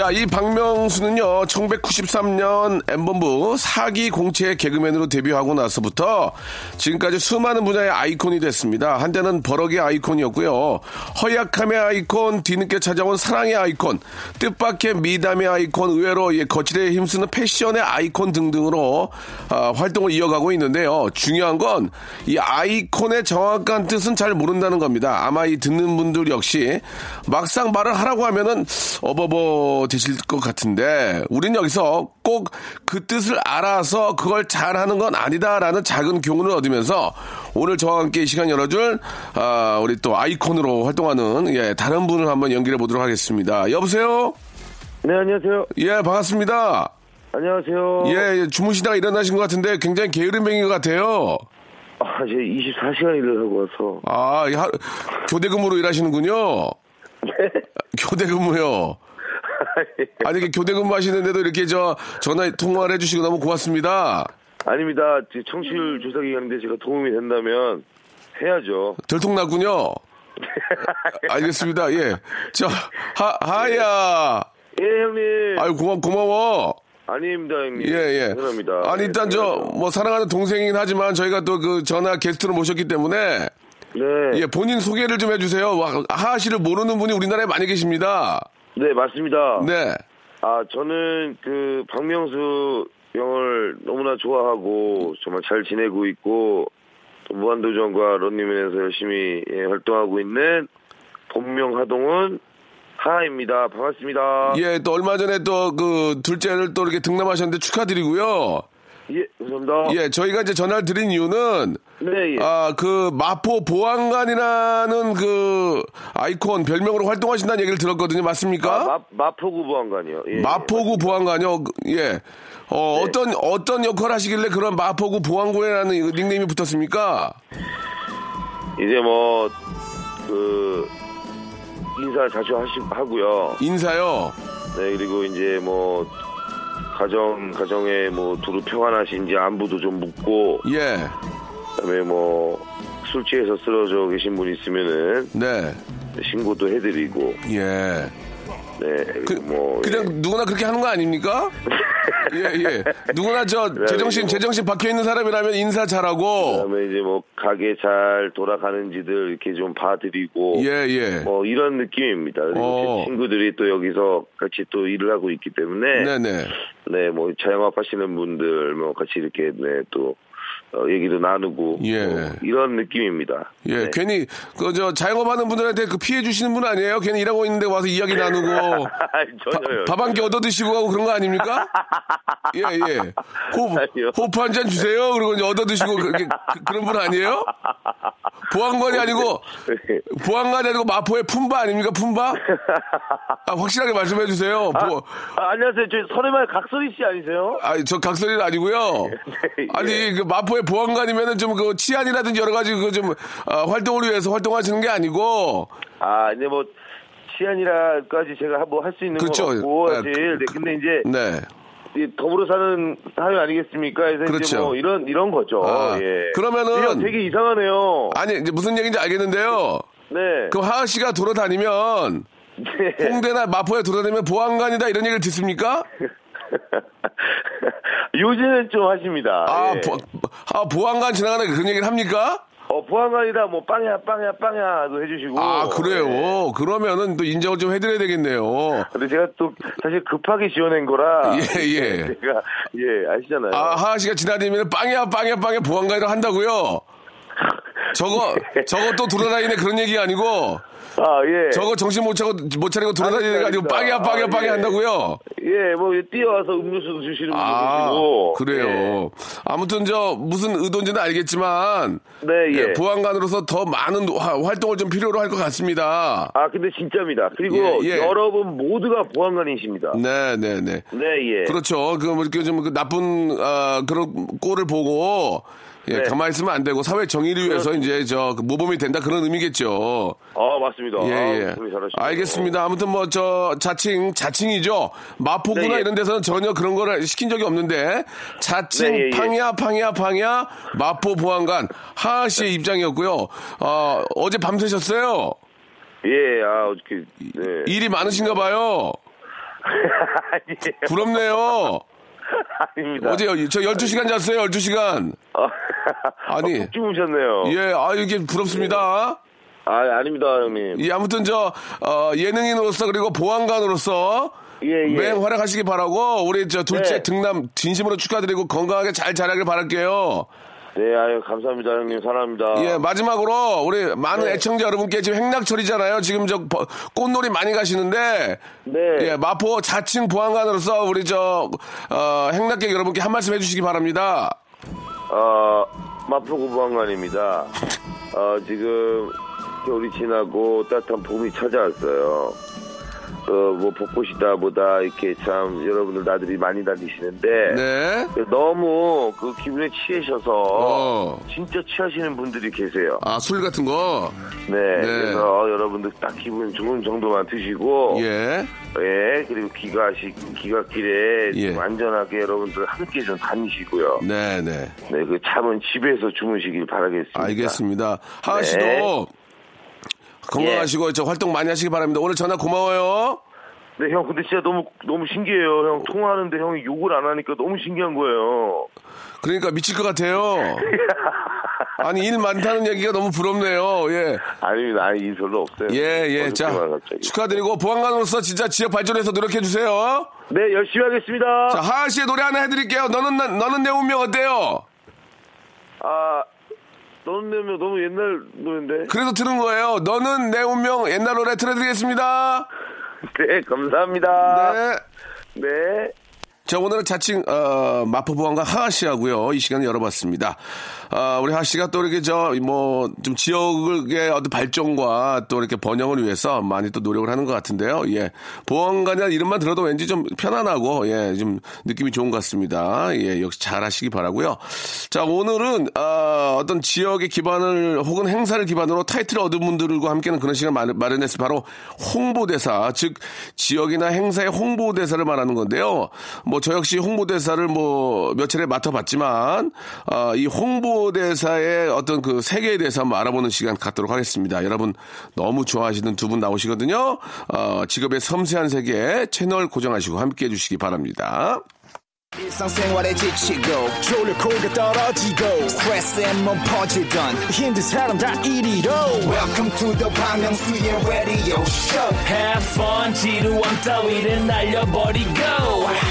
자, 이 박명수는요, 1993년 엠본부 사기 공채 개그맨으로 데뷔하고 나서부터 지금까지 수많은 분야의 아이콘이 됐습니다. 한때는 버럭의 아이콘이었고요. 허약함의 아이콘, 뒤늦게 찾아온 사랑의 아이콘, 뜻밖의 미담의 아이콘, 의외로 예, 거칠에 힘쓰는 패션의 아이콘 등등으로 아, 활동을 이어가고 있는데요. 중요한 건 이 아이콘의 정확한 뜻은 잘 모른다는 겁니다. 아마 이 듣는 분들 역시 막상 말을 하라고 하면은 어버버 되실 것 같은데 우린 여기서 꼭 그 뜻을 알아서 그걸 잘하는 건 아니다라는 작은 교훈을 얻으면서 오늘 저와 함께 이 시간 열어줄 아, 우리 또 아이콘으로 활동하는 예, 다른 분을 한번 연결해 보도록 하겠습니다. 여보세요? 네, 안녕하세요. 예, 반갑습니다. 안녕하세요. 예, 예, 주무시다가 일어나신 것 같은데 굉장히 게으름뱅인 것 같아요. 아, 이제 24시간 일을 하고 와서. 아, 이 하- 교대 근무로 일하시는군요. 네. 교대 근무요. 아니, 이렇게 교대 근무 하시는데도 이렇게 저 전화 통화를 해주시고 너무 고맙습니다. 아닙니다. 지금 청취율 조사 기간인데 제가 도움이 된다면 해야죠. 들통났군요. 알겠습니다. 예. 저, 하, 하야. 예, 형님. 아유, 고마, 고마워. 아닙니다, 형님. 예, 예. 감사합니다. 아니, 일단 저, 당연하죠. 뭐, 사랑하는 동생이긴 하지만 저희가 또 그 전화 게스트로 모셨기 때문에 네. 예, 본인 소개를 좀 해주세요. 와, 하하 씨를 모르는 분이 우리나라에 많이 계십니다. 네, 맞습니다. 네. 아, 저는 그 박명수 형을 너무나 좋아하고 정말 잘 지내고 있고 또 무한도전과 런닝맨에서 열심히 예, 활동하고 있는 본명 하동은 하입니다. 반갑습니다. 예, 또 얼마 전에 또 그 둘째를 또 이렇게 등남하셨는데 축하드리고요. 예, 감사합니다. 예, 저희가 이제 전화를 드린 이유는 네, 예. 아, 그 마포 보안관이라는 그 아이콘 별명으로 활동하신다는 얘기를 들었거든요. 맞습니까? 아, 마, 마포구 보안관이요. 예, 마포구 보안관요. 예. 어, 네. 어떤 어떤 역할 하시길래 그런 마포구 보안관이라는 이 닉네임이 붙었습니까? 이제 뭐, 그, 인사 자주 하시, 하고요. 인사요. 네, 그리고 이제 뭐, 가정, 가정에 뭐, 두루 평안하신지 안부도 좀 묻고, 예. 그 다음에 뭐, 술 취해서 쓰러져 계신 분 있으면은, 네. 신고도 해드리고, 예. 네, 그, 뭐. 그냥 예. 누구나 그렇게 하는 거 아닙니까? 예, 예. 누구나 저 제정신 뭐. 제정신 박혀 있는 사람이라면 인사 잘하고 그다음에 이제 뭐 가게 잘 돌아가는지들 이렇게 좀 봐드리고 예, 예. 뭐 이런 느낌입니다. 그리고 어. 제 친구들이 또 여기서 같이 또 일을 하고 있기 때문에 네, 네. 네, 뭐 자영업 하시는 분들 뭐 같이 이렇게 네, 또 어, 얘기도 나누고 예. 뭐 이런 느낌입니다. 예, 네. 괜히 그 저 자영업하는 분들한테 그 피해 주시는 분 아니에요? 괜히 일하고 있는데 와서 이야기 나누고. 밥 한 끼 얻어 드시고 가고 그런 거 아닙니까? 예, 예. 호, 아니요. 호프 한잔 주세요. 그리고 이제 얻어 드시고 그렇게 그, 런분 아니에요? 보안관이 아니고 보안관이 아니고 마포의 품바 아닙니까? 품바? 아, 확실하게 말씀해 주세요. 아, 보- 아, 안녕하세요. 저 설해말 각설이 씨 아니세요? 아니, 저 각설이는 아니고요. 예. 아니, 그 마포의 보안관이면은 좀 그 치안이라든지 여러 가지 그 좀 활동을 위해서 활동하시는 게 아니고 아, 이제 뭐 치안이라까지 제가 뭐 할 수 있는 그렇죠. 건 없고 아, 사실. 그- 네, 근데 이제 네. 이 더불어 사는 사회 아니겠습니까? 그래서 이제 그렇죠. 뭐 이런 이런 거죠. 아, 예. 그러면은- 형 되게 이상하네요. 아니, 이제 무슨 얘기인지 알겠는데요. 네. 그럼 하하 씨가 돌아다니면 네. 홍대나 마포에 돌아다니면 보안관이다 이런 얘기를 듣습니까? 요즘은 좀 하십니다. 아, 예. 보, 아, 보안관 지나가다 그런 얘기를 합니까? 어, 보안관이다, 뭐, 빵야, 빵야, 빵야도 해주시고. 아, 네. 그래요? 그러면은 또 인정을 좀 해드려야 되겠네요. 근데 제가 또 사실 급하게 지어낸 거라. 예, 예. 제가, 예, 아시잖아요. 아, 하하 씨가 지나다니면 빵이야, 빵이야, 빵이야, 보안관이라 한다고요? 저거, 저거 또 돌아다니네 그런 얘기 아니고, 아, 예. 저거 정신 못 차고, 못 차리고 돌아다니는 게 아니고. 빵이야, 빵이야, 아, 빵이야 예. 한다고요? 예, 뭐, 뛰어와서 음료수도 주시는 분도 아, 계시고. 그래요. 아무튼 저 무슨 의도인지는 알겠지만 네, 예. 예, 보안관으로서 더 많은 화- 활동을 좀 필요로 할 것 같습니다. 아, 근데 진짜입니다. 그리고 예, 예. 여러분 모두가 보안관이십니다. 네, 네, 네. 네, 예. 그렇죠. 그, 뭐 이렇게 좀 그 나쁜, 아, 그런 꼴을 보고, 예, 네. 가만히 있으면 안 되고, 사회 정의를 위해서 이제 저그 모범이 된다 그런 의미겠죠. 아, 맞습니다. 예, 아, 예. 잘하시네요. 알겠습니다. 아무튼 뭐, 저, 자칭, 자칭이죠. 마포구나 네, 예. 이런 데서는 전혀 그런 거를 시킨 적이 없는데, 자칭, 네, 예, 예. 팡야, 팡야, 팡야, 마포 보안관, 하하 씨의 입장이었고요. 어, 어제 밤새셨어요? 예, 아, 어저께, 네. 일이 많으신가 봐요. 부럽네요. 아닙니다. 어제 여- 저 12시간 잤어요, 12시간. 아, 아니. 아, 푹 주무셨네요. 예, 아, 이게 부럽습니다. 아, 아닙니다, 형님. 예, 아무튼 저, 어, 예능인으로서 그리고 보안관으로서 예, 예. 맹 활약하시기 바라고 우리 저 둘째 네. 등남 진심으로 축하드리고 건강하게 잘 자라길 바랄게요. 네, 아유, 감사합니다, 형님. 사랑합니다. 예, 마지막으로 우리 많은 네. 애청자 여러분께 지금 행락철이잖아요. 지금 저 버- 꽃놀이 많이 가시는데 네. 예, 마포 자칭 보안관으로서 우리 저 어, 행락객 여러분께 한 말씀 해주시기 바랍니다. 어, 마포구 보안관입니다. 어, 지금 겨울이 지나고 따뜻한 봄이 찾아왔어요. 어, 뭐 벚꽃이다 보다 이렇게 참 여러분들 나들이 많이 다니시는데 네. 너무 그 기분에 취하셔서 어. 진짜 취하시는 분들이 계세요. 아, 술 같은 거. 네, 그래서 여러분들 딱 기분 좋은 정도만 드시고 예. 예, 그리고 귀가시 귀갓길에 예. 좀 안전하게 여러분들 함께 좀 다니시고요. 네, 네. 네, 그 잠은 집에서 주무시길 바라겠습니다. 알겠습니다. 하하 네. 씨도 건강하시고 저 활동 많이 하시기 바랍니다. 오늘 전화 고마워요. 네, 형, 근데 진짜 너무, 너무 신기해요. 형, 통화하는데 형이 욕을 안 하니까 너무 신기한 거예요. 그러니까 미칠 것 같아요. 아니 일 많다는 얘기가 너무 부럽네요. 예. 아닙니다. 아니, 일 별로 없어요. 예, 예. 자, 갑자기. 축하드리고 보안관으로서 진짜 지역 발전에서 노력해 주세요. 네, 열심히 하겠습니다. 자, 하하 씨의 노래 하나 해드릴게요. 너는 나- 너는 내 운명 어때요? 아, 너는 내면 너무 옛날 노래인데. 그래서 들은 거예요. 너는 내 운명 옛날 노래 틀어드리겠습니다. 네, 감사합니다. 네. 네. 자, 오늘은 자칭, 어, 마포보안관 하하 씨하고요. 이 시간을 열어봤습니다. 아, 우리 하하 씨가 또 이렇게 저, 뭐, 좀 지역의 어떤 발전과 또 이렇게 번영을 위해서 많이 또 노력을 하는 것 같은데요. 예. 보안관이라는 이름만 들어도 왠지 좀 편안하고, 예, 좀 느낌이 좋은 것 같습니다. 예, 역시 잘 하시기 바라고요 자, 오늘은, 아, 어떤 지역의 기반을 혹은 행사를 기반으로 타이틀을 얻은 분들과 함께는 그런 시간 마련- 마련했을 바로 홍보대사, 즉, 지역이나 행사의 홍보대사를 말하는 건데요. 뭐, 저 역시 홍보대사를 뭐, 몇 차례 맡아봤지만, 아, 이 홍보대사의 어떤 그 세계에 대해서 한번 알아보는 시간 갖도록 하겠습니다. 여러분, 너무 좋아하시는 두 분 나오시거든요. 어, 직업의 섬세한 세계 채널 고정하시고 함께 해주시기 바랍니다. 지치고, 떨어지고, 퍼지던, welcome to the Bang Myung-soo's radio show Have fun 지루함 따위를 날려버리고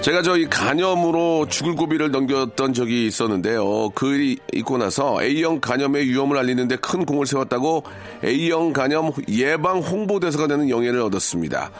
제가 저이 간염으로 죽을 고비를 넘겼던 적이 있었는데요. 그 일이 있고 나서 A형 간염의 위험을 알리는데 큰 공을 세웠다고 A형 간염 예방 홍보대사가 되는 영예를 얻었습니다.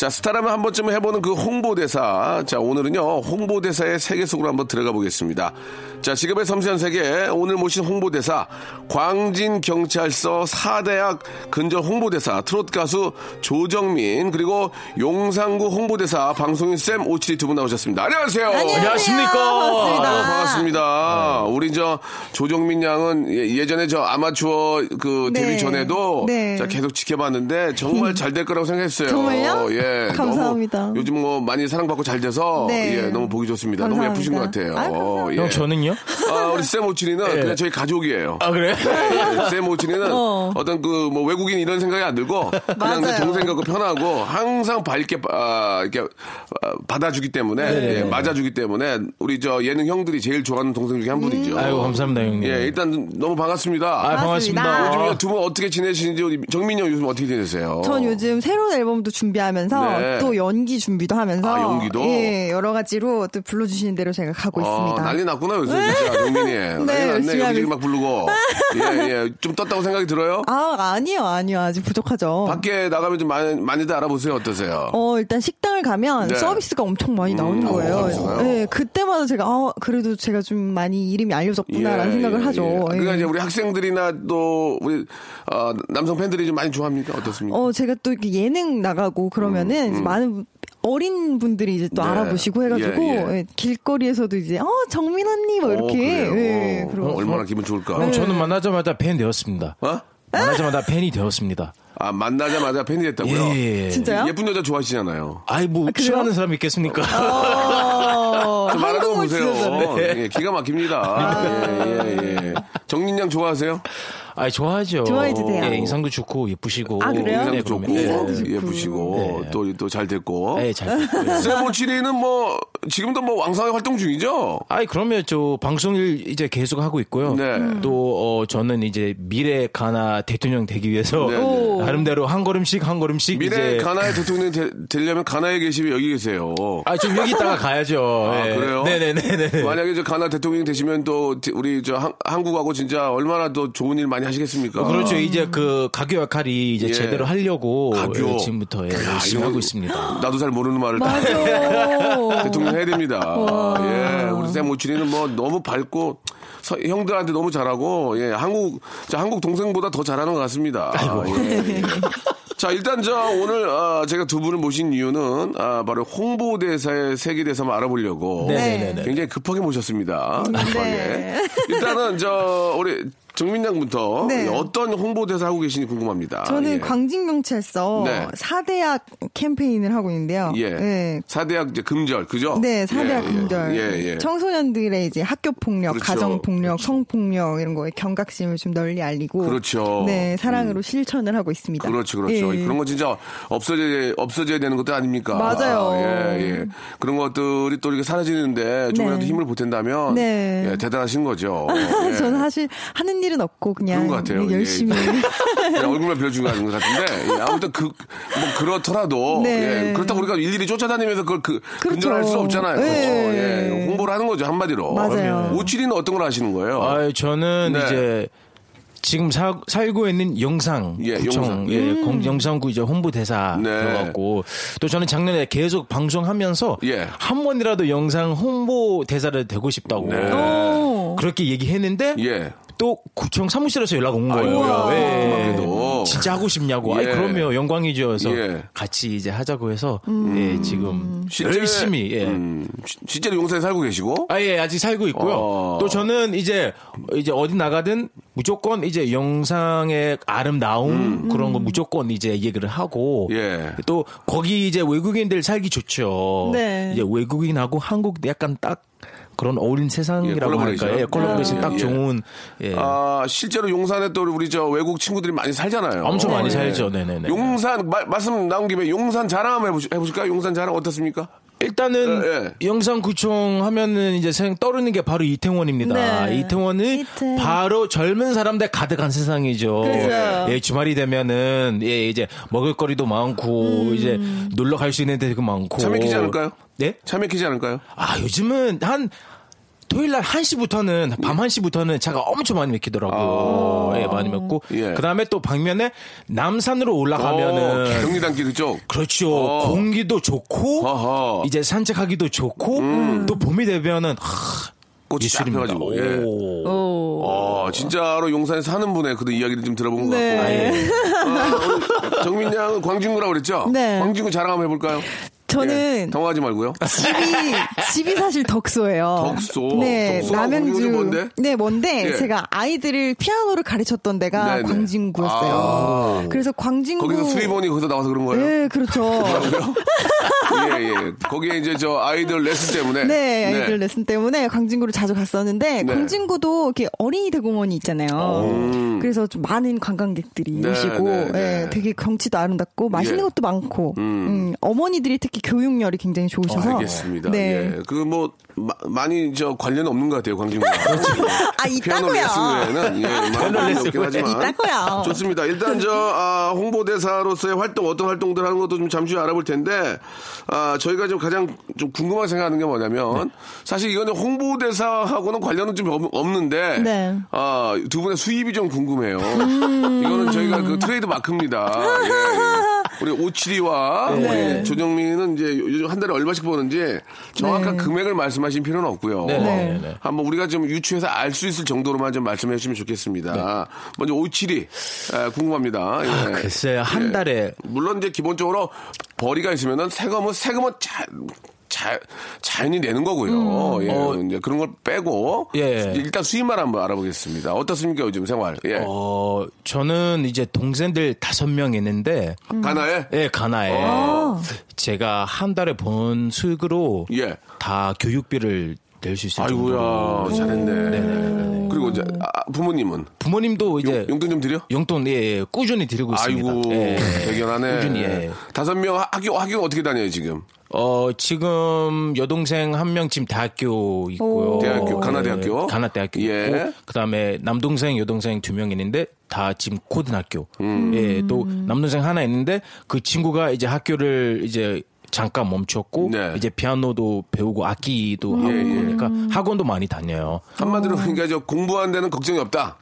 자, 스타라면 한 번쯤 해보는 그 홍보대사. 자, 오늘은요, 홍보대사의 세계 속으로 한번 들어가 보겠습니다. 자, 직업의 섬세한 세계. 오늘 모신 홍보대사. 광진경찰서 사대학 근절 홍보대사. 트롯 가수 조정민. 그리고 용산구 홍보대사. 방송인 쌤 오칠이 두 분 나오셨습니다. 안녕하세요. 안녕하십니까. 반갑습니다. 아유, 반갑습니다. 우리 저 조정민 양은 예- 예전에 저 아마추어 그 데뷔 네. 전에도 네. 자, 계속 지켜봤는데 정말 잘 될 거라고 생각했어요. 정말요? 예. 감사합니다. 너무 요즘 뭐 많이 사랑받고 잘 돼서 네. 예, 너무 보기 좋습니다. 너무 감사합니다. 예쁘신 것 같아요. 아유, 감사합니다. 예. 형 저는요? 아, 우리 쌤 오칠이는 예. 그냥 저희 가족이에요. 아 그래? 네, 예. 쌤 오칠이는 어. 어. 떤 그 뭐 외국인 이런 생각이 안 들고 그냥 내. 동생 같고 편하고 항상 밝게 아, 이렇게 아, 받아주기 때문에 네. 예, 맞아주기 때문에 우리 저 예능 형들이 제일 좋아하는 동생 중에 한 분이죠. 아이고 감사합니다 형님. 예, 일단 너무 반갑습니다. 아, 반갑습니다. 반갑습니다. 요즘 두 분 어떻게 지내시는지 우리 정민이 형 요즘 어떻게 지내세요? 전 요즘 새로운 앨범도 준비하면서 네. 또 연기 준비도 하면서 아, 연기도? 예, 여러 가지로 또 불러주시는 대로 제가 가고 어, 있습니다. 난리 났구나 요새 진짜 정민이. 난리 났네. 열심히 여기저기 막 부르고. 예, 예. 좀 떴다고 생각이 들어요? 아, 아니요, 아니요. 아직 부족하죠. 밖에 나가면 좀 많이, 많이들 알아보세요. 어떠세요? 어, 일단 식당을 가면 네. 서비스가 엄청 많이 나오는 음, 거예요. 어, 서비스가요? 네, 그때마다 제가, 아, 그래도 제가 좀 많이 이름이 알려졌구나라는 예, 생각을 예, 하죠. 예. 그러니까 예. 이제 우리 학생들이나 또 우리 어, 남성 팬들이 좀 많이 좋아합니까? 어떻습니까? 어, 제가 또 예능 나가고 그러면 은 이제 많은 어린 분들이 이제 또 음, 네. 알아보시고 해가지고 예, 예. 예, 길거리에서도 이제 어 정민 언니 뭐 어, 이렇게? 예, 어, 그러고 얼마나 기분 좋을까? 형 저는 만나자마자 팬 되었습니다. 어? 만나자마자 팬이 되었습니다. 아, 만나자마자 팬이 됐다고요? 예, 예. 진짜요? 예쁜 여자 좋아하시잖아요. 아이 뭐 그래요? 싫어하는 사람 있겠습니까? 어, 한국말 보세요. 쓰여서. 예, 기가 막힙니다. 예, 예, 예. 정민양 좋아하세요? 아이 좋아하죠. 좋아해 주세요. 예, 인상도 좋고 예쁘시고. 아, 그래요? 인상도 네, 좋고. 네. 예쁘시고, 네. 또, 또잘 됐고. 네, 잘 됐고요. 세모치리는 뭐, 지금도 뭐 왕성하게 활동 중이죠? 아이 그러면 저 방송을 이제 계속 하고 있고요. 네. 또 어, 저는 이제 미래 가나 대통령 되기 위해서 네, 네. 나름대로 한 걸음씩 한 걸음씩 미래 이제 가나의 대통령이 되, 되려면 가나에 계시면 여기 계세요. 아, 좀 여기 있다가 가야죠. 아, 예. 그래요? 네네네네. 만약에 저 가나 대통령이 되시면 또 우리 저 한, 한국하고 진짜 얼마나 더 좋은 일 많이 하시겠습니까? 그렇죠. 이제 그 가교 역할이 이제 예. 제대로 하려고 가교. 예, 지금부터 예, 야, 열심히 이거 하고 있습니다. 나도 잘 모르는 말을 다. 대통령 해야 됩니다. 예, 우리 쌤 오칠이는 뭐 너무 밝고 서- 형들한테 너무 잘하고 예, 한국 자, 한국 동생보다 더 잘하는 것 같습니다. 예, 예. 자, 일단 저 오늘 아, 제가 두 분을 모신 이유는 아, 바로 홍보대사의 대해서 한번 알아보려고 네네네. 굉장히 급하게 모셨습니다. 급하게. 네. 일단은 저 우리 정민양부터 네. 어떤 홍보대사 하고 계신지 궁금합니다. 저는 예. 광진경찰서 네. 사대학 캠페인을 하고 있는데요. 예. 네. 사대학 이제 금절 그죠? 네, 사대학 예, 예. 금절. 예, 예. 청소년들의 이제 학교 폭력, 그렇죠. 가정 폭력, 성폭력 이런 거에 경각심을 좀 널리 알리고 그렇죠. 네, 사랑으로 실천을 하고 있습니다. 그렇죠, 그렇죠. 예. 그런 거 진짜 없어져야, 없어져야 되는 것도 아닙니까? 맞아요. 예, 예. 그런 것들이 또 이렇게 사라지는데 조금이라도 네. 힘을 보탠다면 네. 예, 대단하신 거죠. 예. 저는 사실 하는 일은 없고 그냥 그런 것 같아요. 네, 열심히 예. 그냥 얼굴만 빌어주는 것 같은데 예, 아무튼 그 뭐 그렇더라도 네. 예, 그렇다고 우리가 일일이 쫓아다니면서 그걸 그 그렇죠. 근절할 수 없잖아요. 네. 예, 홍보를 하는 거죠 한마디로. 맞아요. 오칠이는 어떤 걸 하시는 거예요? 아, 저는 네. 이제 지금 사- 살고 있는 영상 예, 구청 영상. 예, 공- 영상구 이제 홍보 대사 네. 들어갔고 또 저는 작년에 계속 방송하면서 예. 한 번이라도 영상 홍보 대사를 되고 싶다고 네. 오. 그렇게 얘기했는데 예. 또 구청 사무실에서 연락 온 거예요. 아이고야. 예. 고맙게도. 진짜 하고 싶냐고. 예. 아이 그러면 영광이죠. 그래서 예. 같이 이제 하자고 해서 예, 지금 열심히 예. 음, 시- 실제로 용산에 살고 계시고? 아, 예, 아직 살고 있고요. 어. 또 저는 이제, 이제 어디 나가든 무조건 이제 영상의 아름다움 그런 거 무조건 이제 얘기를 하고. 음. 예. 또 거기 이제 외국인들 살기 좋죠. 네. 이제 외국인하고 한국 약간 딱 그런 어울린 세상이라고 예, 할까요? 예, 콜라보레이션. 예, 딱 예. 좋은, 예. 아, 실제로 용산에 또 우리 저 외국 친구들이 많이 살잖아요. 엄청 많이 예. 살죠. 네네네. 용산, 마- 말씀 나온 김에 용산 자랑 한번 해보시, 해보실까 요? 용산 자랑 어떻습니까? 일단은 예, 영산구청 하면은 이제 생 떠오르는 게 바로 이태원입니다. 네. 이태원은 이태원. 바로 젊은 사람들 가득한 세상이죠. 그렇죠. 예, 주말이 되면은 예, 이제 먹을거리도 많고 이제 놀러 갈 수 있는 데도 많고. 차 막히지 않을까요? 네? 차 막히지 않을까요? 아, 요즘은 한 토요일 날 1시부터는 밤 1시부터는 차가 엄청 많이 막히더라고요. 예, 많이 막고 아. 예. 그다음에 또 방면에 남산으로 올라가면은 어, 경리단길 그쪽. 그렇죠. 어. 공기도 좋고 어허. 음. 이제 산책하기도 좋고 또 봄이 되면은 하, 꽃이. 펴가지고. 예. 오. 어, 진짜로 용산에 사는 분의 그 이야기를 좀 들어본 것 네. 같고. 아, 예. 어, 우리 정민 양은 광진구라고 그랬죠? 네. 광진구 자랑 한번 해볼까요? 저는 예, 당황하지 말고요. 집이 집이 사실 덕소예요. 덕소? 네, 남양주. 거기 뭔데? 네, 뭔데 예. 제가 아이들을 피아노를 가르쳤던 데가 네네. 광진구였어요. 아. 그래서 광진구 거기서 수입원이 거기서 나와서 그런 거예요? 네, 그렇죠. 예, 예. 거기에 이제 저 아이들 레슨 때문에. 네, 아이들 레슨 때문에 광진구를 자주 갔었는데 네. 광진구도 이렇게 어린이 대공원이 있잖아요. 그래서 좀 많은 관광객들이 네, 오시고 네, 네. 예, 되게 경치도 아름답고 맛있는 예. 것도 많고 음, 어머니들이 특히 교육열이 굉장히 좋으셔서 알겠습니다. 네. 예. 그뭐 많이 저 관련 없는 것 같아요, 광진구. 아, 피아노 있다고요. 레슨 외에는 예, 많이 없긴 하지만 있다고요. 좋습니다. 일단 저 아, 홍보대사로서의 활동 어떤 활동들 하는 것도 좀 잠시 후에 알아볼 텐데 아, 저희가 좀 가장 좀 궁금하게 생각하는 게 뭐냐면 사실 이거는 홍보대사하고는 관련은 좀 없- 없는데 네. 아, 두 분의 수입이 좀 궁금해요. 이거는 저희가 그 트레이드 마크입니다. 예, 예. 우리 오칠이와 네. 우리 조정민은 이제 요즘 한 달에 얼마씩 버는지 정확한 네. 금액을 말씀하신 필요는 없고요. 네, 네, 네. 한번 우리가 좀 유추해서 알 수 있을 정도로만 좀 말씀해 주시면 좋겠습니다. 먼저 오칠이 궁금합니다. 예. 아, 글쎄요, 한 예. 달에 물론 이제 기본적으로 벌이가 있으면은 세금은 세금은 자, 자, 자연히 내는 거고요. 예. 어. 이제 그런 걸 빼고 예. 일단 수입만 한번 알아보겠습니다. 어떻습니까 요즘 생활? 예. 어, 저는 이제 동생들 다섯 명 있는데 가나에? 예, 가나에 제가 한 달에 번 수익으로 예. 다 교육비를 낼 수 있을 정도로 아이고야 잘했네. 그리고 이제 아, 부모님은 부모님도 이제 용, 돈좀 드려? 용돈 예, 예, 꾸준히 드리고 있습니다. 아이고 예. 대견하네. 꾸준히 예. 다섯 명 학교 학교 어떻게 다녀요 지금? 어, 지금 여동생 한 명 지금 대학교 있고요. 대학교, 가나 대학교? 가나 대학교 예. 있고 그다음에 남동생 여동생 두 명 있는데 다 지금 고등학교. 음. 예, 또 남동생 하나 있는데 그 친구가 이제 학교를 이제 잠깐 멈췄고 네. 이제 피아노도 배우고 악기도 하고 예, 예. 그러니까 학원도 많이 다녀요. 한마디로 그러니까 저 공부한 데는 걱정이 없다.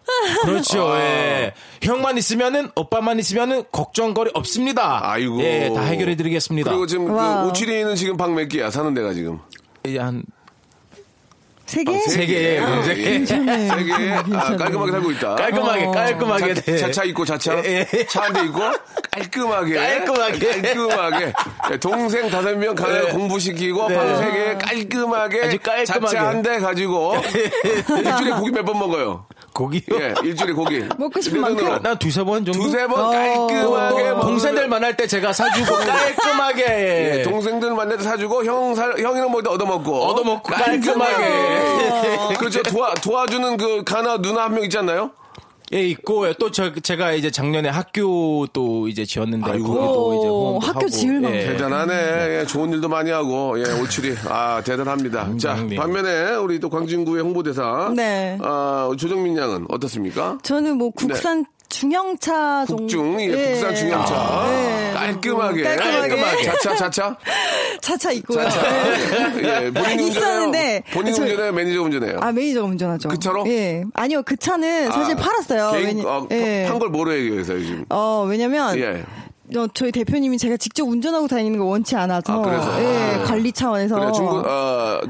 그렇죠. 아. 예. 형만 있으면은 오빠만 있으면은 걱정거리 없습니다. 아이고. 예, 다 해결해 드리겠습니다. 그리고 지금 그. 오칠이는 지금 방 몇 개야 사는 데가 지금? 이제 한 세 개? 세 개, 아, 세 개. 예. 세 개. 아, 깔끔하게 살고 있다. 깔끔하게 깔끔하게 자, 네. 자차 있고 자차 예, 예. 차한 대 있고 깔끔하게 깔끔하게. 깔끔하게 예, 동생 다섯 명 가서 네. 공부시키고 네. 방세 개 깔끔하게 아주 깔끔하게. 자차 한 대 가지고 일주일에 고기 몇 번 먹어요? 고기요. 예, 일주일에 고기 먹고 싶은. 만큼? 난 두세 번 정도. 두세 번 어. 깔끔하게 또 동생들 만날 때 제가 사주고 깔끔하게. 예, 동생들 만나서 사주고 형 사, 형이랑 뭐다 얻어먹고 얻어먹고 깔끔하게. 그렇죠 도와 도와주는 그 가나 누나 한 명 있지 않나요? 예, 있고, 또 저, 제가 이제 작년에 학교 또 이제 지었는데, 아이고. 거기도 이제 오, 후원도 학교 하고. 지을 만큼. 예. 대단하네. 예, 좋은 일도 많이 하고, 예, 오칠이. 아, 대단합니다. 자. 반면에 우리 또 광진구의 홍보대사. 네. 아, 조정민 양은 어떻습니까? 저는 뭐 국산 중형차. 국중, 예, 국산 중형차. 네. 깔끔하게. 깔끔하게. 자차, 자차. 차차 있고요. 자차. 예, 본인 운전해요. 있었는데 본인 저- 운전해요? 매니저 운전해요? 아 매니저가 운전하죠. 그 차로? 예. 아니요 그 차는 사실 아, 팔았어요. 개인, 왜냐- 어, 예. 판걸 뭐로 얘기해서요, 지금? 어 왜냐면 예. 어, 저희 대표님이 제가 직접 운전하고 다니는 거 원치 않아서 아, 그래서? 예, 아. 관리 차원에서 그래, 중국, 어,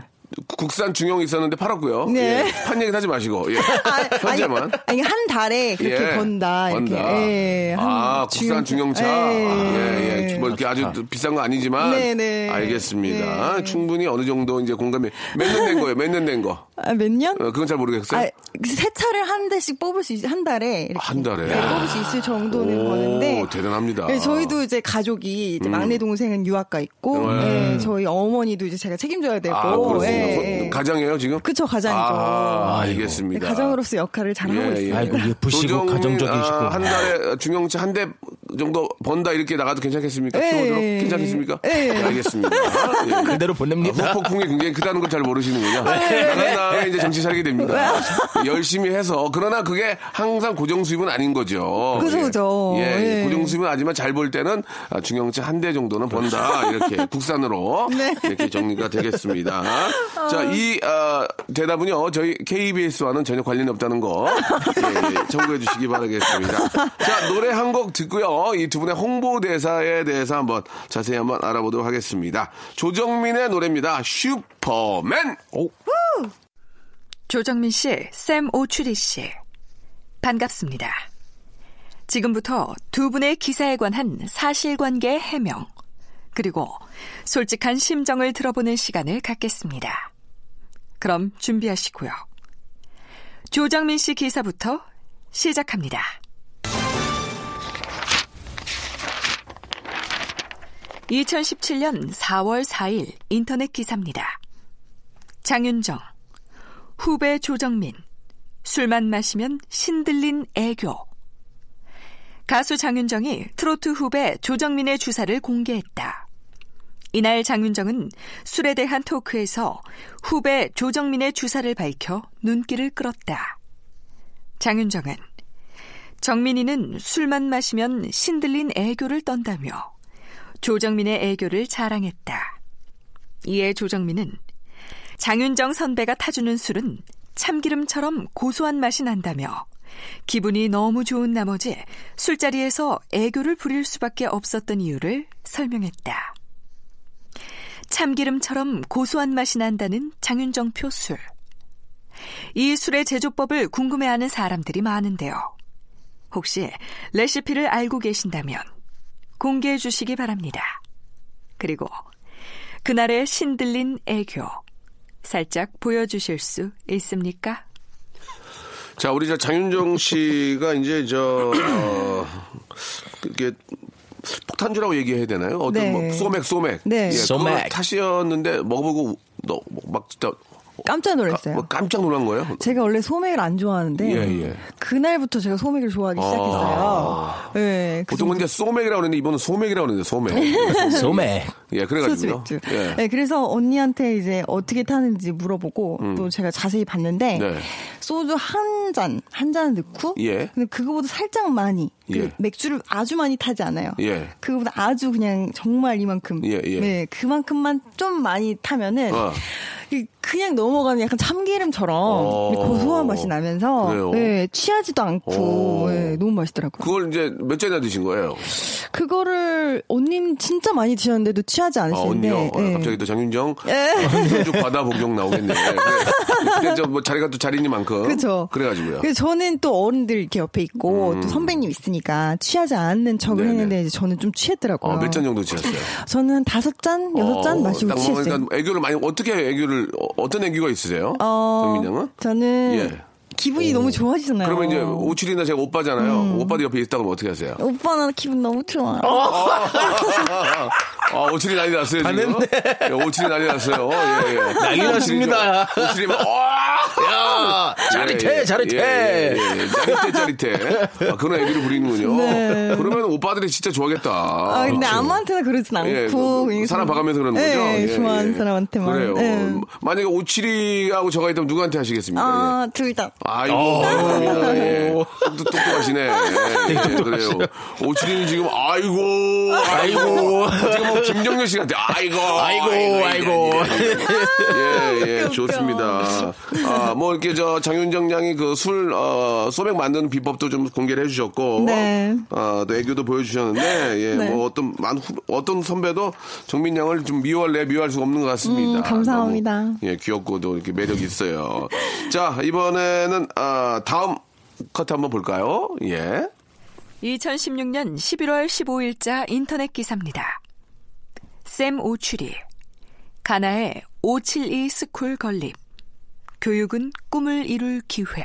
국산 중형 있었는데 팔았고요. 네. 예, 판 얘기 하지 마시고. 예. 아, 현재만. 아니, 아니 한 달에 그렇게 예, 번다 이렇게. 번다. 예, 한 아, 국산 중형차. 예. 예, 예. 뭐 이렇게 아주 비싼 거 아니지만. 네, 네. 알겠습니다. 네. 충분히 어느 정도 이제 공감이. 몇 년 된 거예요? 몇 년 된 거? 아, 몇 년? 어, 그건 잘 모르겠어요. 아, 세 차를 한 대씩 뽑을 수 있, 한 달에 이렇게 한 달에? 네, 뽑을 수 있을 정도는 오, 버는데 대단합니다. 음. 네, 저희도 이제 가족이 이제 막내 동생은 유학가 있고 네. 네, 저희 어머니도 이제 제가 책임져야 되고 아, 그렇습니다. 예, 예. 가장이에요, 지금? 그쵸 가장이죠. 아, 네, 알겠습니다. 가장으로서 역할을 잘 하고 있어요. 아이고, 예쁘시고 가정적이시고. 아, 한 달에 중형차 한 대 정도 번다 이렇게 나가도 괜찮겠습니까? 예, 키워드로 예, 괜찮겠습니까? 예. 네, 알겠습니다. 예. 그대로 보냅니다. 아, 후폭풍이 굉장히 크다는 걸 잘 모르시는군요. 네. 나간 다음에 이제 정신 차리게 됩니다. 열심히 해서 그러나 그게 항상 고정 수입은 아닌 거죠. 그죠, 예. 그죠. 예, 예. 고정 수입은 아니지만 잘벌 때는 아, 중형차 한 대 정도는 번다 이렇게 국산으로 네. 이렇게 정리가 되겠습니다. 자, 이 아, 대답은요 저희 KBS와는 전혀 관련이 없다는 거 예, 예, 참고해 주시기 바라겠습니다. 자, 노래 한 곡 듣고요. 이 두 분의 홍보 대사에 대해서 한번 자세히 한번 알아보도록 하겠습니다. 조정민의 노래입니다. 슈퍼맨. 오. 조정민 씨, 샘 오추리 씨. 반갑습니다. 지금부터 두 분의 기사에 관한 사실관계 해명, 그리고 솔직한 심정을 들어보는 시간을 갖겠습니다. 그럼 준비하시고요. 조정민 씨 기사부터 시작합니다. (2017년 4월 4일) 인터넷 기사입니다. 장윤정 후배 조정민 술만 마시면 신들린 애교 가수 장윤정이 트로트 후배 조정민의 주사를 공개했다. 이날 장윤정은 술에 대한 토크에서 후배 조정민의 주사를 밝혀 눈길을 끌었다. 장윤정은 정민이는 술만 마시면 신들린 애교를 떤다며 조정민의 애교를 자랑했다. 이에 조정민은 장윤정 선배가 타주는 술은 참기름처럼 고소한 맛이 난다며 기분이 너무 좋은 나머지 술자리에서 애교를 부릴 수밖에 없었던 이유를 설명했다. 참기름처럼 고소한 맛이 난다는 장윤정표 술. 이 술의 제조법을 궁금해하는 사람들이 많은데요. 혹시 레시피를 알고 계신다면 공개해 주시기 바랍니다. 그리고 그날의 신들린 애교 살짝 보여주실 수 있습니까? 자, 우리 저 장윤정 씨가 이제 저, 어, 이게 폭탄주라고 얘기해야 되나요? 어떤 네. 뭐 소맥, 소맥. 네. 예, 소맥. 탓이었는데 먹어보고 너, 막 진짜 깜짝 놀랐어요. 뭐 깜짝 놀란 거예요? 제가 원래 소맥을 안 좋아하는데 예, 예. 그날부터 제가 소맥을 좋아하기 시작했어요. 네, 그 보통은 이제 소맥이라고 그러는데 이번은 소맥이라고 그러는데 소맥. 소매. 예, 그래가지고요. 소주 맥주. 예. 네, 그래서 언니한테 이제 어떻게 타는지 물어보고 또 제가 자세히 봤는데 네. 소주 한 잔, 한 잔 넣고 예. 근데 그거보다 살짝 많이 그 예. 맥주를 아주 많이 타지 않아요. 예. 그거보다 아주 그냥 정말 이만큼. 예, 예. 네, 그만큼만 좀 많이 타면은 어. 이 그냥 넘어가는 약간 참기름처럼 어. 고소한 맛이 나면서 그래요? 네, 취하지도 않고 어. 네, 너무 맛있더라고요. 그걸 이제 몇 잔이나 드신 거예요? 그, 거를 언님 진짜 많이 드셨는데도 취하지 아, 않으시는데 언니요? 어, 네. 갑자기 또 장윤정 쭉 바다 복용 나오겠네. 근데 저뭐 자리가 또 자리니만큼. 그죠. 그래가지고요. 그래서 저는 또 어른들 이렇게 옆에 있고 음. 또 선배님 있으니까 취하지 않는 척을 네네. 했는데 이제 저는 좀 취했더라고요. 어, 몇잔 정도 드셨어요? 저는 한 다섯 잔, 여섯 잔 어, 마시고 딱 취했어요. 먹으니까 애교를 많이 어떻게 애교를 어, 어떤 애교가 있으세요? 어, 정민 양은? 저는 예. 기분이 너무 좋아지잖아요. 그러면 이제 오칠이나 제가 오빠잖아요. 음. 오빠도 옆에 있다고 하면 어떻게 하세요? 오빠는 기분 너무 좋아. 아, 오칠이 난리 났어요, 지금. 예, 오칠이 난리 났어요. 예, 예. 난리 났습니다. 오칠이 막, 와! 야, 짜릿해, 짜릿해. 예, 예, 예. 짜릿해, 짜릿해. 아, 그런 애기를 부리는군요. 네. 그러면 오빠들이 진짜 좋아하겠다. 아, 근데 그렇죠. 아무한테나 그러진 않고. 예, 그냥 사람 봐가면서 그러는 거죠? 네, 예, 좋아하는 예. 사람한테만. 그래요. 네. 만약에 오칠이하고 저가 있다면 누구한테 하시겠습니까? 예. 아, 둘 다. 아이고, 어. 예. 똑똑- 똑똑하시네. 예, 예, 그래요. 오칠이는 지금, 아이고, 아이고. 지금 뭐 김정렬 씨 같아. 아이고, 아이고, 아이고. 예, 예, 좋습니다. 아, 뭐, 이렇게 저 장윤정 양이 그 술, 어, 소맥 만드는 비법도 좀 공개를 해주셨고. 네. 아, 또 애교도 보여주셨는데, 예, 네. 뭐 어떤, 후- 어떤 선배도 정민 양을 좀 미워할래, 미워할 수가 없는 것 같습니다. 음, 감사합니다. 너무, 예, 귀엽고도 이렇게 매력 이 있어요. 자, 이번에는, 아, 다음 커트 한번 볼까요? 예. 2016년 11월 15일자 인터넷 기사입니다. 샘 오취리 가나의 572 스쿨 건립 교육은 꿈을 이룰 기회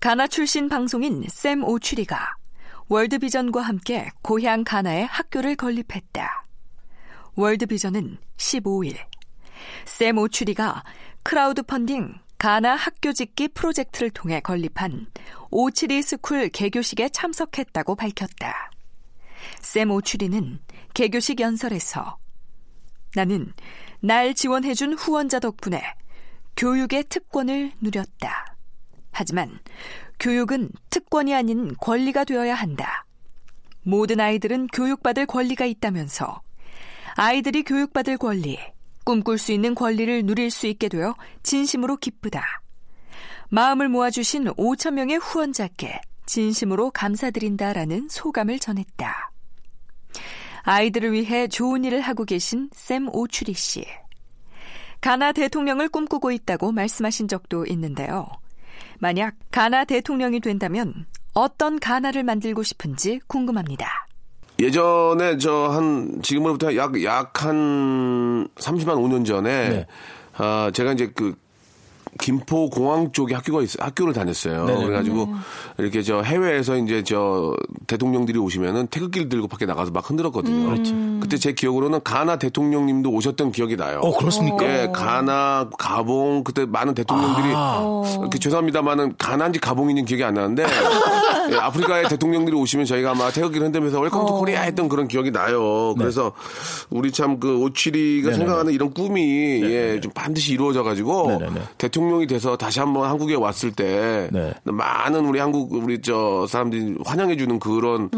가나 출신 방송인 샘 오취리가 월드비전과 함께 고향 가나에 학교를 건립했다. 월드비전은 15일 샘 오취리가 크라우드 펀딩 가나 학교 짓기 프로젝트를 통해 건립한 572 스쿨 개교식에 참석했다고 밝혔다. 샘 오취리는 개교식 연설에서 나는 날 지원해준 후원자 덕분에 교육의 특권을 누렸다. 하지만 교육은 특권이 아닌 권리가 되어야 한다. 모든 아이들은 교육받을 권리가 있다면서 아이들이 교육받을 권리, 꿈꿀 수 있는 권리를 누릴 수 있게 되어 진심으로 기쁘다. 마음을 모아주신 5천 명의 후원자께 진심으로 감사드린다라는 소감을 전했다. 아이들을 위해 좋은 일을 하고 계신 샘 오추리 씨. 가나 대통령을 꿈꾸고 있다고 말씀하신 적도 있는데요. 만약 가나 대통령이 된다면 어떤 가나를 만들고 싶은지 궁금합니다. 예전에 저 한 지금으로부터 약 약 한 30만 5년 전에 네. 아 제가 이제 그 김포 공항 쪽에 학교가 있, 학교를 다녔어요. 네네. 그래가지고 이렇게 저 해외에서 이제 저 대통령들이 오시면은 태극기를 들고 밖에 나가서 막 흔들었거든요. 그렇죠. 그때 제 기억으로는 가나 대통령님도 오셨던 기억이 나요. 어, 그렇습니까? 예, 가나, 가봉 그때 많은 대통령들이 아. 그 죄송합니다만은 가나인지 가봉인지 기억이 안 나는데 예, 아프리카의 대통령들이 오시면 저희가 아마 태극기를 흔들면서 Welcome to Korea 했던 그런 기억이 나요. 그래서 우리 참 그 오취리가 네네네. 생각하는 이런 꿈이 예, 좀 반드시 이루어져 가지고 네네네. 대통령이 돼서 다시 한번 한국에 왔을 때 네. 많은 우리 한국 우리 저 사람들이 환영해 주는 그런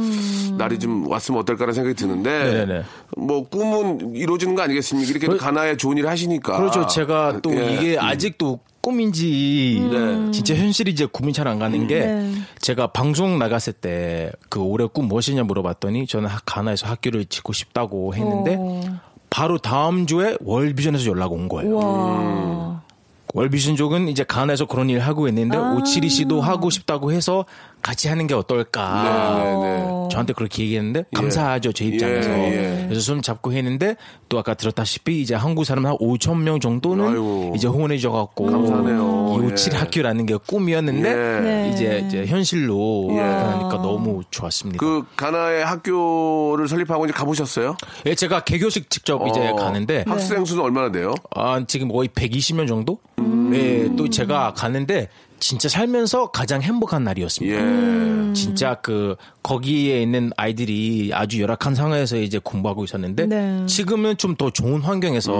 날이 좀 왔으면 어떨까라는 생각이 드는데 네네네. 뭐 꿈은 이루어지는 거 아니겠습니까? 이렇게 그- 가나에 좋은 일을 하시니까. 그렇죠. 제가 또 예. 이게 아직도 꿈인지 진짜 현실이 이제 구분이 잘안 가는 게 네. 제가 방송 나갔을 때 그 올해 꿈 무엇이냐 물어봤더니 저는 하- 가나에서 학교를 짓고 싶다고 했는데 어. 바로 다음 주에 월비전에서 연락 온 거예요. 와. 월비전 쪽은 이제 가나에서 그런 일을 하고 있는데 아. 오치리 씨도 하고 싶다고 해서 같이 하는 게 어떨까. 네, 네, 네. 저한테 그렇게 얘기했는데 감사하죠 제 입장에서 예, 예. 그래서 손 잡고 했는데 또 아까 들었다시피 이제 한국 사람 한 5천 명 정도는 아이고. 이제 후원해 줘 갖고 감사하네요. 이 오칠 예. 학교라는 게 꿈이었는데 예. 네. 이제 이제 현실로 예. 하니까 너무 좋았습니다. 그 가나의 학교를 설립하고 이제 가보셨어요? 예, 제가 개교식 직접 이제 어, 가는데 학생 수는 얼마나 돼요? 아, 지금 거의 120명 정도? 네, 또 제가 가는데 진짜 살면서 가장 행복한 날이었습니다. 예. 진짜 그 거기에 있는 아이들이 아주 열악한 상황에서 이제 공부하고 있었는데 네. 지금은 좀 더 좋은 환경에서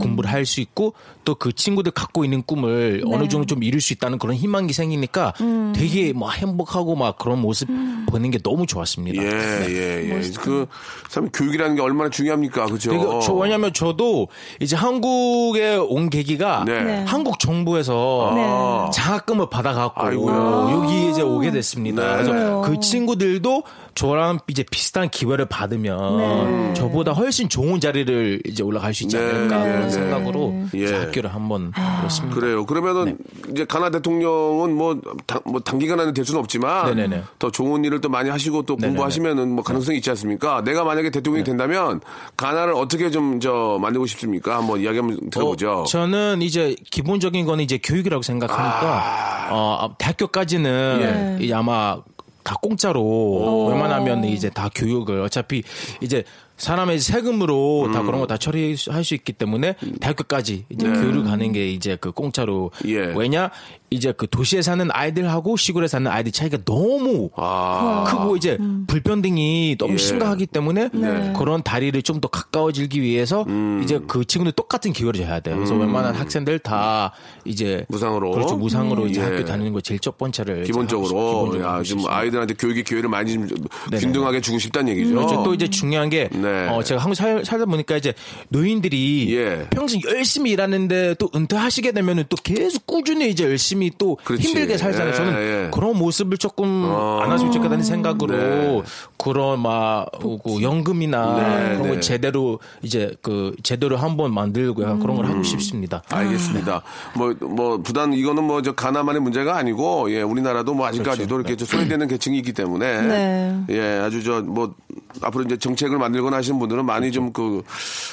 공부를 할 수 있고 또 그 친구들 갖고 있는 꿈을 어느 정도 좀 이룰 수 있다는 그런 희망이 생기니까 되게 막 행복하고 막 그런 모습 보는 게 너무 좋았습니다. 예, 네. 예, 예. 그, 참, 교육이라는 게 얼마나 중요합니까? 그죠? 저 왜냐면 저도 이제 한국에 온 계기가 네. 네. 한국 정부에서 아. 장학 금을 받아갖고 아이고야. 여기 이제 오게 됐습니다. 네. 그래서 그래요. 그 친구들도 저랑 이제 비슷한 기회를 받으면 저보다 훨씬 좋은 자리를 이제 올라갈 수 있지 네, 않을까 네, 그런 네. 생각으로 예. 학교를 한번 그렇습니다. 그래요. 그러면은 이제 가나 대통령은 뭐, 당, 뭐 단기간 안에 될 수는 없지만 네네네. 더 좋은 일을 또 많이 하시고 또 네네네. 공부하시면은 뭐 가능성이 있지 않습니까? 내가 만약에 대통령이 된다면 가나를 어떻게 좀 저 만들고 싶습니까? 한번 이야기 한번 들어보죠. 어, 저는 이제 기본적인 거는 이제 교육이라고 생각하니까 어, 대학교까지는 이제 아마 다 공짜로 웬만하면 이제 다 교육을. 어차피 이제 사람의 세금으로 다 그런 거 다 처리할 수 있기 때문에 대학교까지 이제 교육을 가는 게 이제 그 공짜로 예. 왜냐 이제 그 도시에 사는 아이들하고 시골에 사는 아이들 차이가 너무 아. 크고 이제 불평등이 너무 예. 심각하기 때문에 네. 그런 다리를 좀 더 가까워지기 위해서 음. 이제 그 친구들 똑같은 기회를 줘야 돼요. 그래서 웬만한 학생들 다 이제 무상으로? 그렇죠 무상으로 이제 예. 학교 다니는 거 제일 첫 번째를 기본적으로 싶- 기본적으로 야, 싶습니다. 아이들한테 교육의 기회를 많이 좀. 균등하게 주고 싶다는 얘기죠. 그렇죠. 또 이제 중요한 게 네. 어, 제가 한국 살, 살다 보니까 이제 노인들이 예. 평생 열심히 일하는데 또 은퇴하시게 되면은 또 계속 꾸준히 이제 열심히 또 그렇지. 힘들게 살잖아요. 예, 저는 예. 그런 모습을 조금 어. 안 하시면 좋겠다는 생각으로 네. 그런 막 그 연금이나 네, 그런 네. 거 제대로 이제 그 제대로 한번 만들고 약간 그런 걸 하고 싶습니다. 알겠습니다. 뭐, 뭐, 부단, 이거는 뭐, 저, 가나만의 문제가 아니고, 예, 우리나라도 뭐, 아직까지도 그렇죠. 이렇게 좀 소외되는 계층이 있기 때문에, 네. 예, 아주 저, 뭐, 앞으로 이제 정책을 만들거나 하시는 분들은 많이 좀 그,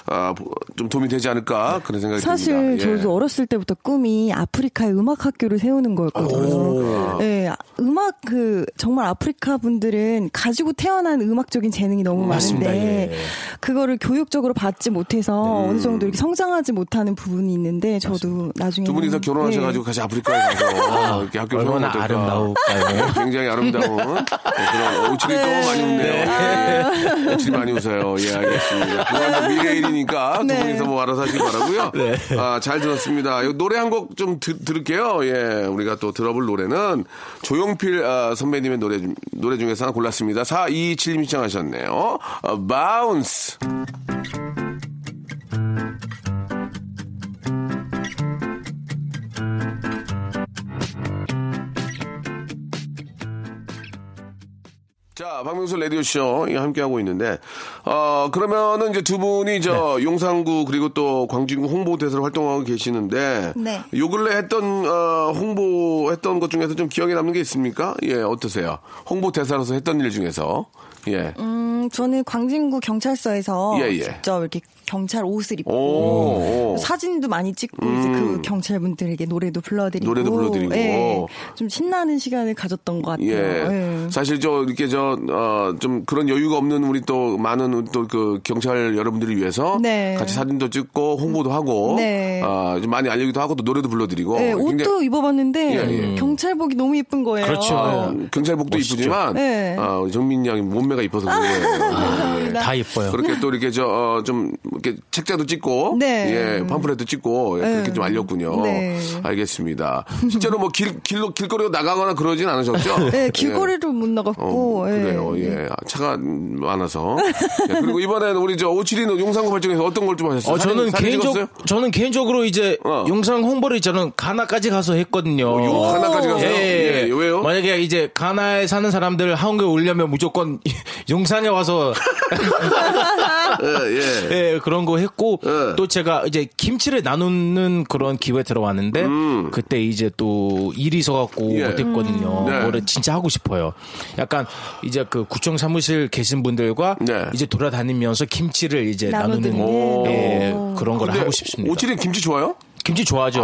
아, 좀 도움이 되지 않을까, 그런 생각이 사실 듭니다. 예. 저도 어렸을 때부터 꿈이 아프리카의 음악 학교를 세우는 거였거든요. 네, 음악 그 정말 아프리카 분들은 가지고 태어난 음악적인 재능이 너무 맞습니다. 많은데 예. 그거를 교육적으로 받지 못해서 어느 정도 이렇게 성장하지 못하는 부분이 있는데 저도 나중에 두 분이서 결혼하셔가지고 같이 아프리카에 가서 이렇게 학교 얼마나. 아름다울까요? 굉장히 아름다운 네, 그런 오칠이 또 많이 웃네요. 예, 예. 오칠이 많이 웃어요. 예, 알겠습니다. 그건 미래 일이니까 두 네. 분이서 뭐 알아서 하시기 바라고요. 아, 잘 들었습니다. 이 노래 한 곡 좀 들을게요. 예, 우리가 또 들어볼 노래는 조용필 아, 선배님의 노래 중- 노래 중에서 하나 골랐습니다. 427님 시청하셨네요. 어, 바운스. 자, 박명수 라디오쇼 함께하고 있는데, 어, 그러면은 이제 두 분이 저 용산구 그리고 또 광진구 홍보대사로 활동하고 계시는데, 네. 요 근래 했던, 어, 홍보했던 것 중에서 좀 기억에 남는 게 있습니까? 예, 어떠세요? 홍보대사로서 했던 일 중에서. 예. 음, 저는 광진구 경찰서에서 예, 예. 직접 이렇게 경찰 옷을 입고 오, 오. 사진도 많이 찍고 이제 그 경찰분들에게 노래도 불러드리고 노래도 불러드리고. 예, 좀 신나는 시간을 가졌던 것 같아요. 예. 예. 사실 저 이렇게 저어좀 그런 여유가 없는 우리 또 많은 또 그 경찰 여러분들을 위해서 네. 같이 사진도 찍고 홍보도 하고 네. 아좀 많이 알리기도 하고 또 노래도 불러드리고 예, 옷도 굉장히 입어봤는데 예, 예. 경찰복이 너무 예쁜 거예요. 그렇죠. 어, 경찰복도 멋있죠. 이쁘지만 네. 아, 우리 정민 양이 몸매가 이뻐서 그런 거예요. 예. 다 예뻐요. 그렇게 또 이렇게 저좀 이렇게 책자도 찍고 네. 예 팜플렛도 찍고 예, 그렇게 네. 좀 알렸군요. 네. 알겠습니다. 실제로 뭐 길 길로 길거리로 나가거나 그러진 않으셨죠? 예, 예. 길거리도 못 나갔고. 어, 예. 그래요. 예. 차가 많아서. 예, 그리고 이번에는 우리 저 오칠이는 용산구 발전에서 어떤 걸 좀 하셨어요? 어, 저는 사진- 사진 개인적, 찍었어요? 저는 개인적으로 이제 어. 용산 홍보를 저는 가나까지 가서 했거든요. 요 하나까지 가서요? 예. 예, 왜요? 만약에 이제 가나에 사는 사람들 한국에 오려면 무조건 용산에 와서 예, 예. 예, 그런 거 했고 예. 또 제가 이제 김치를 나누는 그런 기회 들어왔는데 그때 이제 또 일이 있어갖고 음. 예. 못했거든요. 네. 뭐를 진짜 하고 싶어요. 약간 이제 그 구청 사무실 계신 분들과 네. 이제 돌아다니면서 김치를 이제 나누는. 예, 오. 그런 걸 하고 싶습니다. 오칠이 김치 좋아요? 김치 좋아하죠.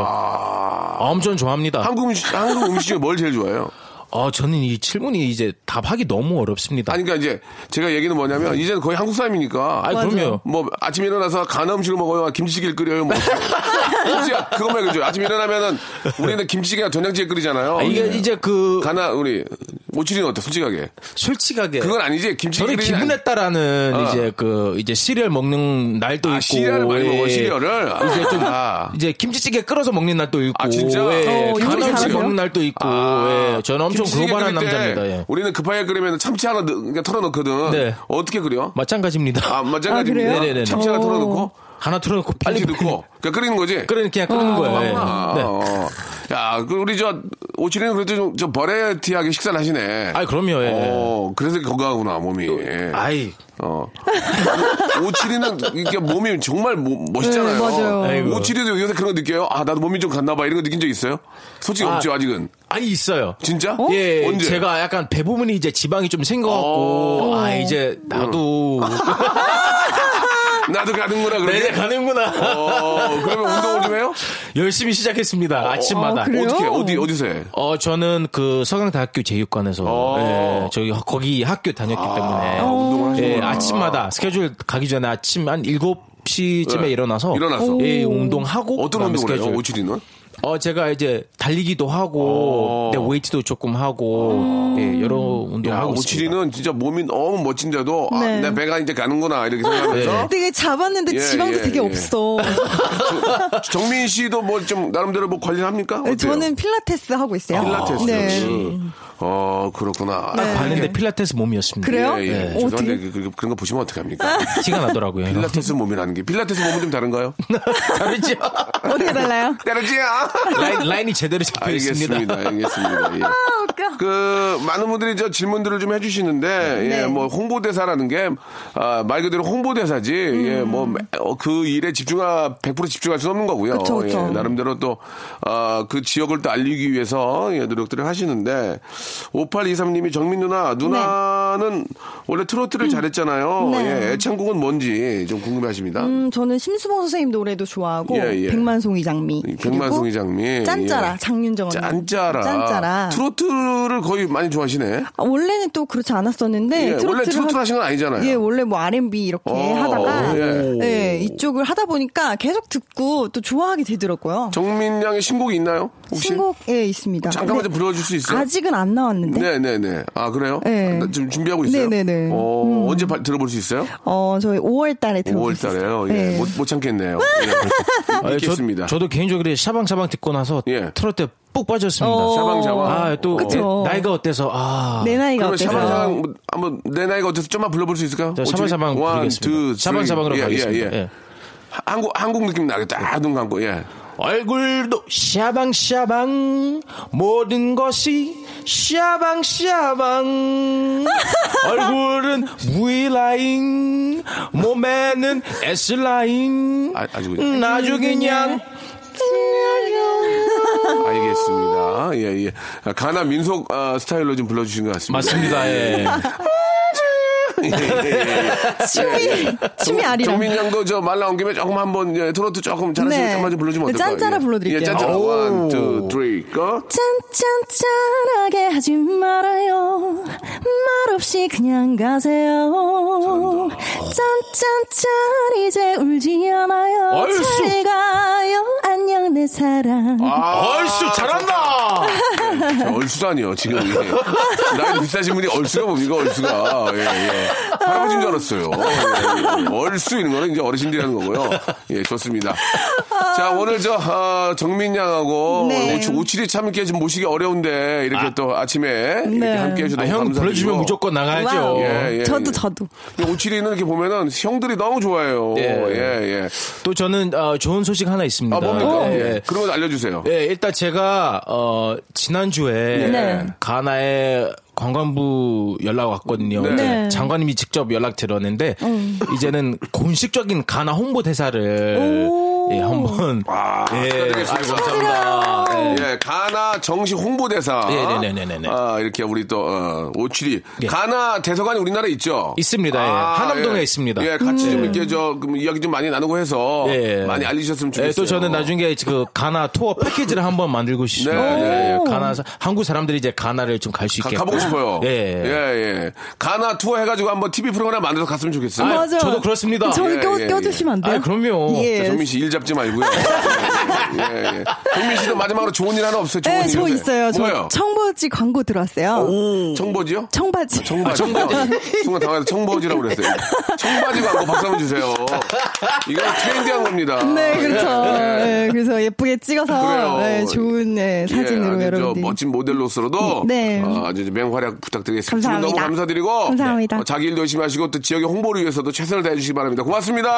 엄청 좋아합니다. 한국 음식, 한국 음식 중에 뭘 제일 좋아해요? 어, 저는 이 질문이 이제 답하기 너무 어렵습니다. 아니, 그러니까 이제 제가 얘기는 뭐냐면 이제는 거의 한국 사람이니까. 아니, 그럼요. 뭐 아침에 일어나서 가나 음식을 먹어요. 김치찌개를 끓여요. 뭐. 김치 그것만 해줘. 아침에 일어나면은 우리는 김치찌개나 된장찌개 끓이잖아요. 아, 이게 예. 이제 그 가나 우리 오칠이는 어때? 솔직하게. 솔직하게 그건 아니지. 김치 저는 끓이는 기분에 따라는 어. 이제 그 이제 시리얼 먹는 날도 아, 있고 시리얼을 많이 먹어, 예. 시리얼을? 이제 좀 아. 이제 김치찌개 끓여서 먹는 날도 있고 아, 진짜? 예. 어, 잘하세요? 먹는 날도 있고 예. 저는 엄청 글로벌한 때 남자입니다. 예. 우리는 급하게 끓이면 참치 하나 넣, 그러니까 털어넣거든. 네. 어떻게 끓여? 마찬가지입니다. 아, 마찬가지입니다. 아? 네네네. 참치 하나 어. 털어넣고, 하나 틀어놓고 빨리 김치 넣고, 그냥 끓이는 거지? 끓이는 그냥 끓는 거예요. 예. 아, 네. 어. 야, 그 우리 저 오칠이는 그래도 좀, 좀 버라이어티하게 식사를 하시네. 아, 그럼요. 예. 어, 그래서 건강하구나 몸이. 아이 어. 오칠이는 이게 몸이 정말 모- 멋있잖아요. 네, 맞아요. 아이고. 오칠이도 요새 그런 거 느껴요. 아, 나도 몸이 좀 갔나 봐. 이런 거 느낀 적 있어요? 솔직히 아. 없죠, 아직은. 아니 있어요. 진짜? 예, 언제? 제가 약간 배 부분이 이제 지방이 좀 생겨갖고, 아, 이제 나도, 나도 가는구나, 그러게. 내내 가는구나. 어, 그러면 운동을 좀 해요? 열심히 시작했습니다. 아침마다. 아? 어떻게, 어디, 어디서 해? 어, 저는 그 서강대학교 제육관에서, 어. 예, 저기, 거기 학교 다녔기 때문에, 운동을 예. 아침마다 스케줄 가기 전에 아침 한 7시쯤에 네. 일어나서, 일어나서. 예, 운동하고, 어떤 운동을 해요, 스케줄. 오칠이는? 어, 제가 이제 달리기도 하고, 어. 네, 웨이트도 조금 하고, 예, 여러 운동 을 야, 하고 있습니다. 오칠이는 진짜 몸이 너무 멋진데도, 아, 네. 내 배가 이제 가는구나, 이렇게 생각하면서. 되게 잡았는데 예, 지방도 예, 되게 예. 없어. 정민 씨도 뭐 좀 나름대로 뭐 관리를 합니까? 어때요? 저는 필라테스 하고 있어요. 필라테스. 네. 어, 그렇구나. 딱 봤는데 필라테스 몸이었습니다. 그래요? 예, 예. 네. 죄송한데 어떻게? 그, 그, 그런 거 보시면 어떡합니까? 티가 나더라고요. 필라테스 몸이라는 게. 필라테스 몸은 좀 다른가요? 다르죠? 어떻게 달라요? 다르지요? 라인, 라인이 제대로 잡혀 있습니다. 알겠습니다. 알겠습니다. 예. 아. 그 많은 분들이 저 질문들을 좀 해주시는데 네. 예, 뭐 홍보대사라는 게말 그대로 홍보대사지 예, 뭐그 일에 집중하 100% 집중할 수 없는 거고요. 음. 그쵸, 그쵸. 예, 나름대로 또그 지역을 또 알리기 위해서 예, 노력들을 하시는데 5823님이 정민 누나 누나 씨와는 원래 트로트를 잘했잖아요. 네. 예, 애창곡은 뭔지 좀 궁금해하십니다. 음, 저는 심수봉 선생님 노래도 좋아하고 예, 예. 백만송이 장미 백만송이 그리 고 장미. 짠짜라 예. 장윤정 언니 짠짜라. 짠짜라 트로트를 거의 많이 좋아하시네. 아, 원래는 또 그렇지 않았었는데 예, 원래 트로트를 트로트 하- 하신 건 아니잖아요. 예, 원래 뭐 R&B 이렇게 어, 하다가 예. 예, 이쪽을 하다 보니까 계속 듣고 또 좋아하게 되더라고요. 정민 양의 신곡이 있나요? 혹시? 신곡 예 있습니다. 잠깐만 좀 불러줄 수 있어요? 아직은 안 나왔는데. 네네네. 아 그래요? 네. 나 지금 준비하고 있어요. 네네네. 어, 음. 언제 바- 들어볼 수 있어요? 어 저희 5월 달에 들어. 5월 달에요. 예. 네. 못, 못 참겠네요. 예. 믿겠습니다. 저, 도 개인적으로 샤방샤방 듣고 나서 예. 트로트에 푹 빠졌습니다. 어. 샤방샤방. 아, 또 그쵸. 내- 나이가 어때서 아. 내 나이가 그러면 어때서? 샤방샤방 뭐, 한번 내 나이가 어때서 좀만 불러볼 수 있을까요? 자, 샤방샤방 one, 부르겠습니다. two, three. 샤방샤방으로 예, 가겠습니다. 예, 예. 예. 한국 한국 느낌 나겠다. 눈 감고 예. 얼굴도 샤방샤방 모든 것이 샤방샤방 얼굴은 V라인 몸에는 S라인 아, 아주 아주 그냥 알겠습니다. 예, 예. 아, 가나 민속 아, 스타일로 좀 불러주신 것 같습니다. 맞습니다 예. 예, 예, 예. 춤이 춤이 아리랑. 정민 양도 저 말 나온 김에 조금 한번 예, 트로트 조금 잘하시는 네. 네. 한번 좀 불러주면 어떨까요? 짠짜라 예. 불러드릴게요. 예, 짠짜라. 오. one, two, three, go. 짠짠짠하게 하지 말아요. 말 없이 그냥 가세요. 짠짠짠 이제 울지 않아요. 얼쑤. 잘 가요. 안녕 내 사랑. 아, 얼쑤 잘한다 저 얼수다니요, 지금. 예. 나이 비싸신 분이 얼수가 뭡니까, 얼수가. 예, 예. 할아버지인 줄 알았어요. 예, 예. 얼수 이런 거는 이제 어르신들이 하는 거고요. 예, 좋습니다. 자, 오늘 저, 아, 정민 양하고 네. 오치- 오칠이 참 이렇게 좀 모시기 어려운데 이렇게 또 아침에 이렇게 네. 함께 해주셔서 아, 형 감사드리고. 불러주면 무조건 나가야죠 wow. 예, 예, 저도 예. 저도. 오칠이는 이렇게 보면은 형들이 너무 좋아해요. 예. 예, 예. 또 저는 어, 좋은 소식 하나 있습니다 아, 뭡니까? 예. 예. 그런 거 알려주세요. 예, 일단 제가 어 지난주에 네. 가나에 관광부 연락 왔거든요. 네. 네. 장관님이 직접 연락 드렸는데 이제는 공식적인 가나 홍보 대사를 예, 한번 아, 예, 감사합니다. 예. 예, 가나 정식 홍보대사. 예, 네네네네네. 아, 이렇게 우리 또, 어, 오칠이. 예. 가나 대사관이 우리나라에 있죠? 있습니다. 예. 하남동에 예. 있습니다. 예, 같이 좀 이렇게 저, 그럼 이야기 좀 많이 나누고 해서. 예. 많이 알리셨으면 예, 좋겠어요. 또 저는 나중에 그 가나 투어 패키지를 한번 만들고 싶어요. 네, 네. 예, 가나 사- 한국 사람들이 이제 가나를 좀 갈수 가, 있게 가보고 싶어요. 예. 예, 예. 가나 투어 해가지고 한번 TV 프로그램 만들어서 갔으면 좋겠어요. 아, 맞아. 저도 그렇습니다. 예, 껴, 예, 껴주시면 안 돼요? 아, 그럼요. 예. 정민 씨 일 잡지 말고요. 예, 예. 정민 씨도 마지막으로 좋은 일 하나 없어요? 좋은 네, 일저 요새? 있어요. 저? 청보지 광고 들어왔어요. 청보지요? 청바지. 청바지. 순간 당황해서 청바지라고 그랬어요. 청바지 광고 박수 한번 주세요. 이거 트렌디한 겁니다. 네, 그렇죠. 예. 네, 그래서 예쁘게 찍어서. 네, 좋은 네, 사진으로 예, 아주 저 여러분들이. 멋진 모델로서도 네. 어, 아주 맹활약 부탁드리겠습니다. 감사합니다. 너무 감사드리고 감사합니다. 어, 자기 일도 열심히 하시고 또 지역의 홍보를 위해서도 최선을 다해 주시기 바랍니다. 고맙습니다.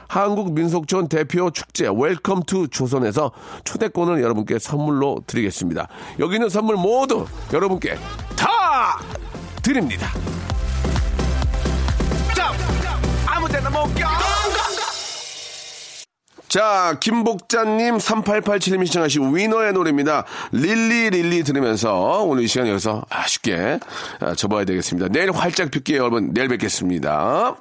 한국민속촌 대표 축제 Welcome to 조선에서 초대권을 여러분께 선물로 드리겠습니다. 여기 있는 선물 모두 여러분께 다 드립니다. 자, 김복자님 3887님이 신청하신 위너의 노래입니다. 릴리 릴리 들으면서 오늘 이 시간 여기서 아쉽게 아, 접어야 되겠습니다. 내일 활짝 펼게요, 여러분. 내일 뵙겠습니다.